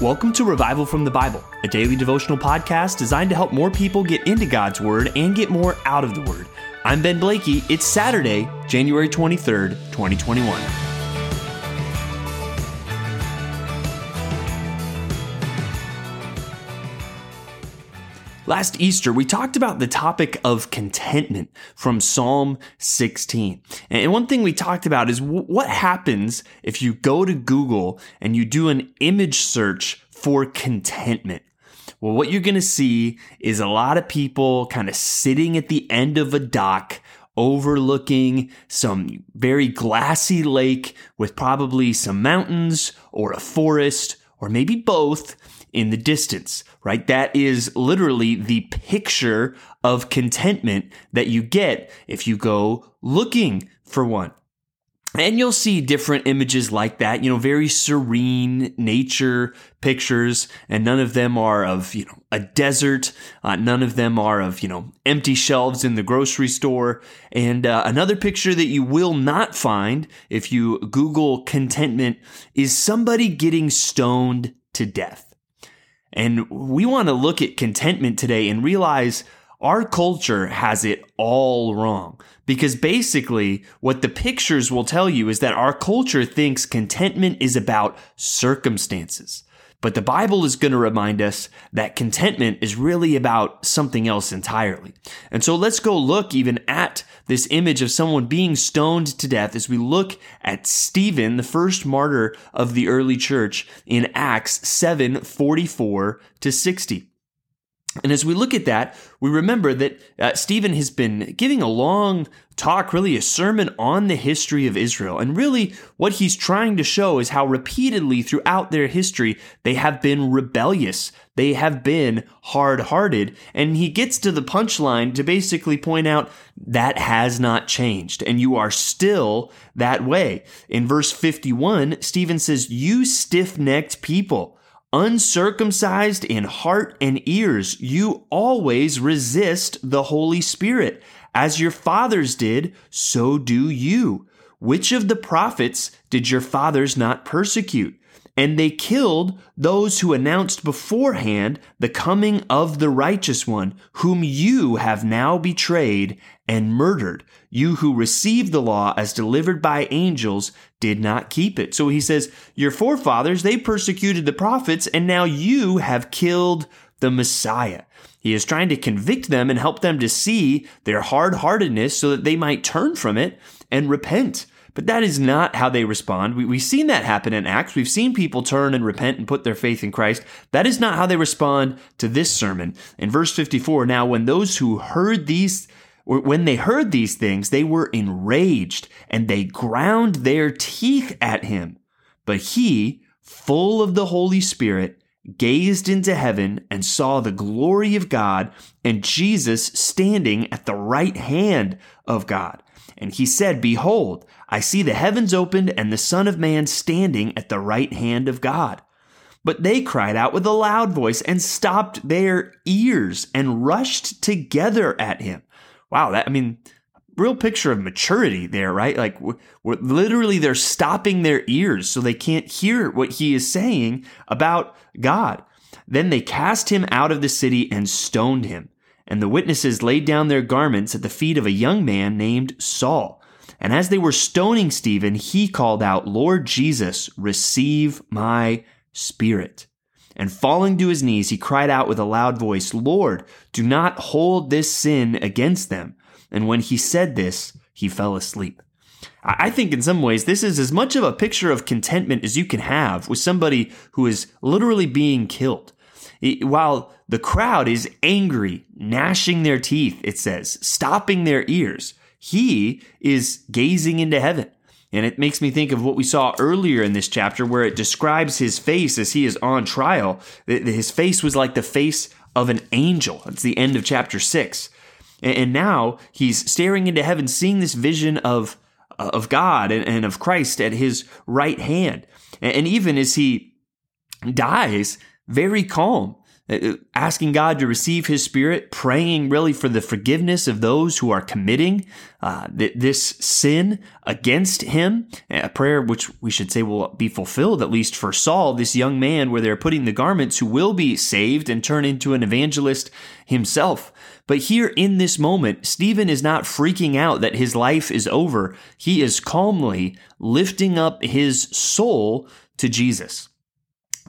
Welcome to Revival from the Bible, a daily devotional podcast designed to help more people get into God's Word and get more out of the Word. I'm Ben Blakey. It's Saturday, January 23rd, 2021. Last Easter, we talked about the topic of contentment from Psalm 16. And one thing we talked about is what happens if you go to Google and you do an image search for contentment. Well, what you're going to see is a lot of people kind of sitting at the end of a dock overlooking some very glassy lake with probably some mountains or a forest or maybe both in the distance, right? That is literally the picture of contentment that you get if you go looking for one. And you'll see different images like that, you know, very serene nature pictures, and none of them are of, you know, a desert. Uh, none of them are of, you know, empty shelves in the grocery store. And uh, another picture that you will not find if you Google contentment is somebody getting stoned to death. And we want to look at contentment today and realize our culture has it all wrong. Because basically, what the pictures will tell you is that our culture thinks contentment is about circumstances. But the Bible is going to remind us that contentment is really about something else entirely. And so let's go look even at this image of someone being stoned to death as we look at Stephen, the first martyr of the early church in Acts 7 44 to 60. And as we look at that, we remember that uh, Stephen has been giving a long talk, really a sermon on the history of Israel. And really, what he's trying to show is how repeatedly throughout their history they have been rebellious. They have been hard hearted. And he gets to the punchline to basically point out that has not changed. And you are still that way. In verse 51, Stephen says, You stiff necked people uncircumcised in heart and ears, you always resist the Holy Spirit. As your fathers did, so do you. Which of the prophets did your fathers not persecute? And they killed those who announced beforehand the coming of the righteous one, whom you have now betrayed and murdered. You who received the law as delivered by angels did not keep it. So he says, Your forefathers, they persecuted the prophets, and now you have killed the Messiah. He is trying to convict them and help them to see their hard heartedness so that they might turn from it and repent. But that is not how they respond. We, have seen that happen in Acts. We've seen people turn and repent and put their faith in Christ. That is not how they respond to this sermon. In verse 54, now when those who heard these when they heard these things, they were enraged and they ground their teeth at him. But he, full of the Holy Spirit, gazed into heaven and saw the glory of God and Jesus standing at the right hand of God. And he said, Behold, I see the heavens opened and the Son of Man standing at the right hand of God. But they cried out with a loud voice and stopped their ears and rushed together at him. Wow, that, I mean, real picture of maturity there, right? Like, we're, we're, literally, they're stopping their ears so they can't hear what he is saying about God. Then they cast him out of the city and stoned him. And the witnesses laid down their garments at the feet of a young man named Saul. And as they were stoning Stephen, he called out, Lord Jesus, receive my spirit. And falling to his knees, he cried out with a loud voice, Lord, do not hold this sin against them. And when he said this, he fell asleep. I think in some ways this is as much of a picture of contentment as you can have with somebody who is literally being killed. While the crowd is angry, gnashing their teeth, it says, stopping their ears, he is gazing into heaven. And it makes me think of what we saw earlier in this chapter where it describes his face as he is on trial. His face was like the face of an angel. That's the end of chapter six. And now he's staring into heaven, seeing this vision of, of God and of Christ at his right hand. And even as he dies, very calm, uh, uh, Uh, uh, asking God to receive His Spirit, praying really for the forgiveness of those who are committing uh, this sin against Him. Uh, a prayer which we should say will be fulfilled, at least for Saul, this young man, where they're putting the garments who will be saved and turn into an evangelist himself. But here in this moment, Stephen is not freaking out that his life is over. He is calmly lifting up his soul to Jesus.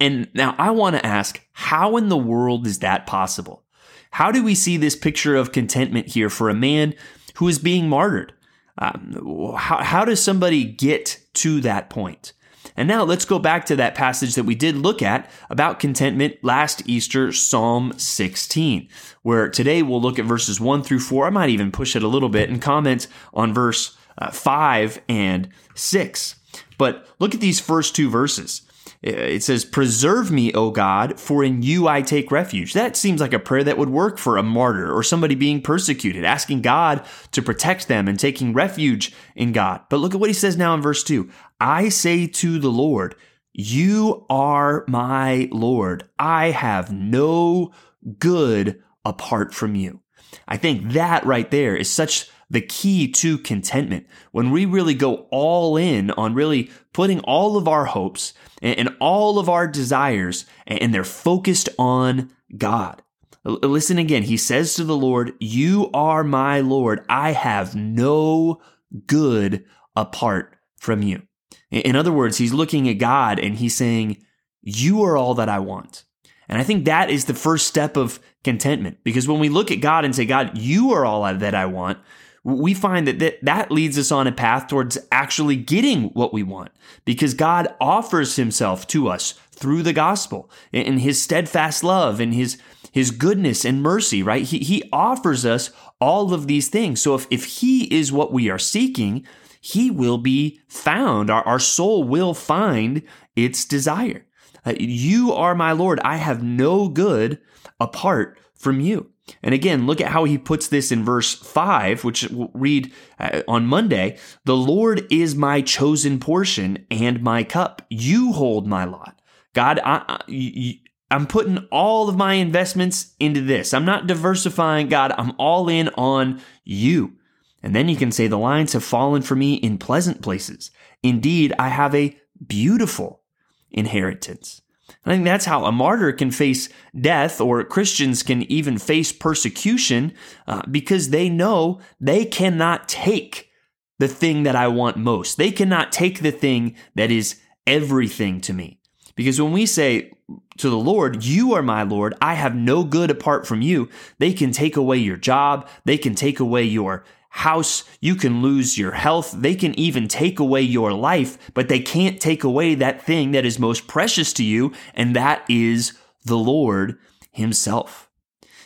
And now I want to ask, how in the world is that possible? How do we see this picture of contentment here for a man who is being martyred? Um, how, how does somebody get to that point? And now let's go back to that passage that we did look at about contentment last Easter, Psalm 16, where today we'll look at verses 1 through 4. I might even push it a little bit and comment on verse uh, 5 and 6. But look at these first two verses. Uh, it says, Preserve me, O God, for in you I take refuge. That seems like a prayer that would work for a martyr or somebody being persecuted, asking God to protect them and taking refuge in God. But look at what he says now in verse 2 I say to the Lord, You are my Lord. I have no good apart from you. I think that right there is such the key to contentment. When we really go all in on really putting all of our hopes and, all of our desires, and they're focused on God. Listen again. He says to the Lord, You are my Lord. I have no good apart from you. In other words, he's looking at God and he's saying, You are all that I want. And I think that is the first step of contentment because when we look at God and say, God, you are all that I want, we find that, that that leads us on a path towards actually getting what we want because God offers himself to us through the gospel and his steadfast love and his his goodness and mercy, right? He, he offers us all of these things. So if, if he is what we are seeking, he will be found. Our, our soul will find its desire. Uh, you are my Lord. I have no good apart from you. And again, look at how he puts this in verse 5, which we'll read uh, on Monday. The Lord is my chosen portion and my cup. You hold my lot. God, I, I'm putting all of my investments into this. I'm not diversifying, God. I'm all in on you. And then you can say, The lines have fallen for me in pleasant places. Indeed, I have a beautiful inheritance. I think that's how a martyr can face death, or Christians can even face persecution uh, because they know they cannot take the thing that I want most. They cannot take the thing that is everything to me. Because when we say to the Lord, You are my Lord, I have no good apart from you, they can take away your job, they can take away your house, you can lose your health, they can even take away your life, but they can't take away that thing that is most precious to you, and that is the Lord Himself.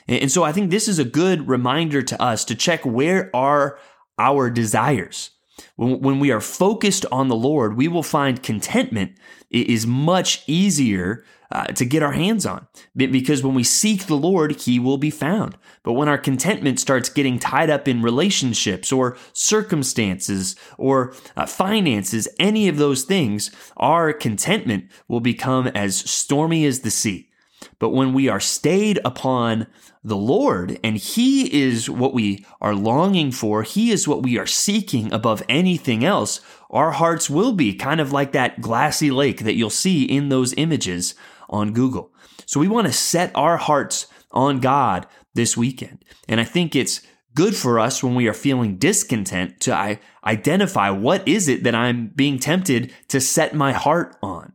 And so I think this is a good reminder to us to check where are our desires. When, we are focused on the Lord, we will find contentment is much easier uh, to get our hands on because when we seek the Lord, He will be found. But when our contentment starts getting tied up in relationships or circumstances or uh, finances, any of those things, our contentment will become as stormy as the sea. But when we are stayed upon the Lord and He is what we are longing for, He is what we are seeking above anything else, our hearts will be kind of like that glassy lake that you'll see in those images on Google. So we want to set our hearts on God this weekend. And I think it's good for us when we are feeling discontent to identify what is it that I'm being tempted to set my heart on.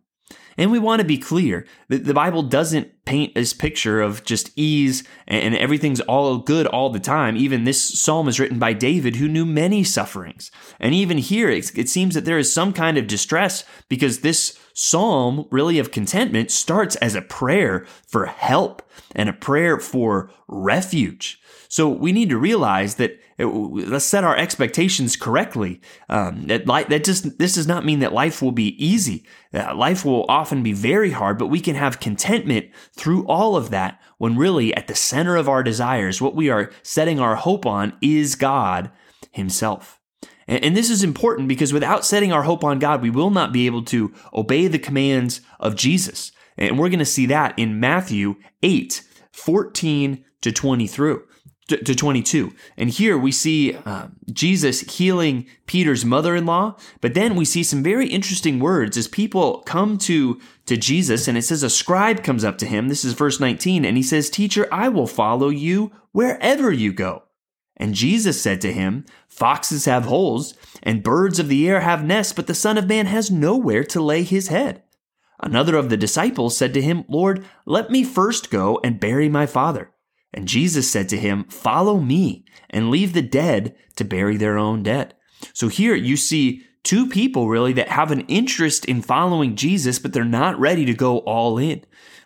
And we want to be clear that the Bible doesn't paint this picture of just ease and everything's all good all the time. Even this psalm is written by David, who knew many sufferings. And even here, it seems that there is some kind of distress because this psalm, really of contentment, starts as a prayer for help and a prayer for refuge. So we need to realize that it, let's set our expectations correctly. Um, that, that just this does not mean that life will be easy. Uh, life will often be very hard, but we can have contentment through all of that. When really at the center of our desires, what we are setting our hope on is God Himself. And, this is important because without setting our hope on God, we will not be able to obey the commands of Jesus. And we're going to see that in Matthew 8, 14 to 20 through to 22. And here we see uh, Jesus healing Peter's mother-in-law, but then we see some very interesting words as people come to to Jesus and it says a scribe comes up to him. This is verse 19 and he says, "Teacher, I will follow you wherever you go." And Jesus said to him, Foxes have holes and birds of the air have nests, but the Son of Man has nowhere to lay his head. Another of the disciples said to him, Lord, let me first go and bury my father. And Jesus said to him, Follow me and leave the dead to bury their own dead. So here you see two people really that have an interest in following Jesus, but they're not ready to go all in,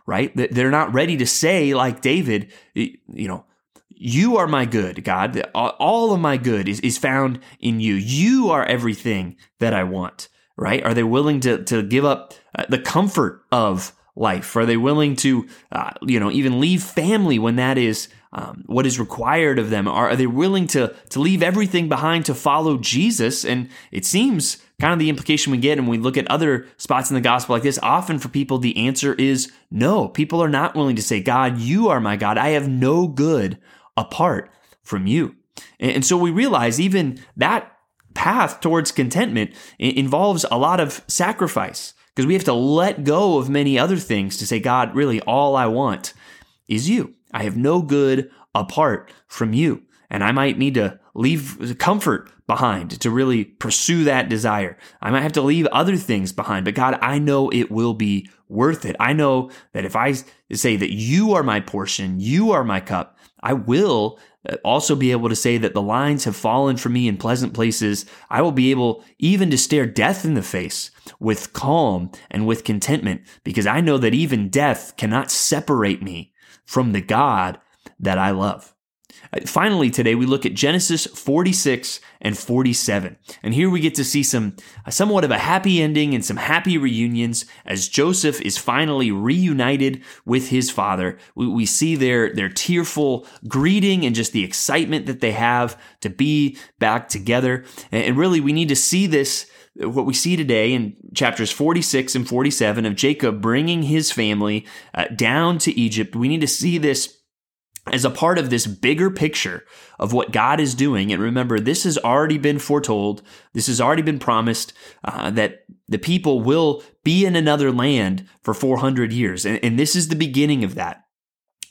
right? They're not ready to say, like David, you know, you are my good, God. All of my good is, is found in you. You are everything that I want, right? Are they willing to, to give up uh, the comfort of life? Are they willing to, uh, you know, even leave family when that is um, what is required of them? Are, are they willing to to leave everything behind to follow Jesus? And it seems kind of the implication we get, and we look at other spots in the gospel like this. Often for people, the answer is no. People are not willing to say, "God, you are my God. I have no good apart from you." And, and so we realize even that path towards contentment involves a lot of sacrifice because we have to let go of many other things to say, God, really, all I want is you. I have no good apart from you. And I might need to leave comfort behind to really pursue that desire. I might have to leave other things behind, but God, I know it will be worth it. I know that if I say that you are my portion, you are my cup, I will also be able to say that the lines have fallen for me in pleasant places. I will be able even to stare death in the face with calm and with contentment because I know that even death cannot separate me from the God that I love. Uh, finally, today we look at Genesis 46 and 47. And here we get to see some uh, somewhat of a happy ending and some happy reunions as Joseph is finally reunited with his father. We, we see their, their tearful greeting and just the excitement that they have to be back together. And, and really, we need to see this what we see today in chapters 46 and 47 of Jacob bringing his family uh, down to Egypt. We need to see this as a part of this bigger picture of what God is doing. And remember, this has already been foretold. This has already been promised uh, that the people will be in another land for 400 years. And, and this is the beginning of that.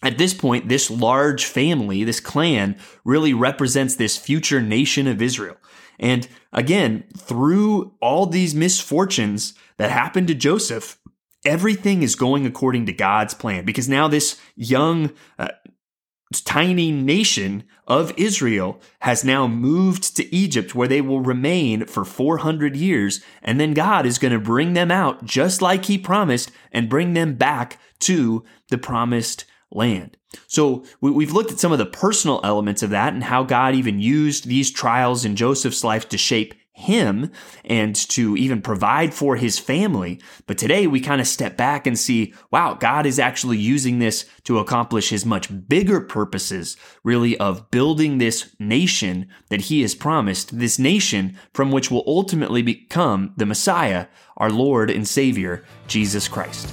At this point, this large family, this clan, really represents this future nation of Israel. And again, through all these misfortunes that happened to Joseph, everything is going according to God's plan because now this young uh, tiny nation of Israel has now moved to Egypt where they will remain for 400 years. And then God is going to bring them out just like he promised and bring them back to the promised land. So we've looked at some of the personal elements of that and how God even used these trials in Joseph's life to shape him and to even provide for his family. But today we kind of step back and see, wow, God is actually using this to accomplish his much bigger purposes, really, of building this nation that he has promised, this nation from which will ultimately become the Messiah, our Lord and Savior, Jesus Christ.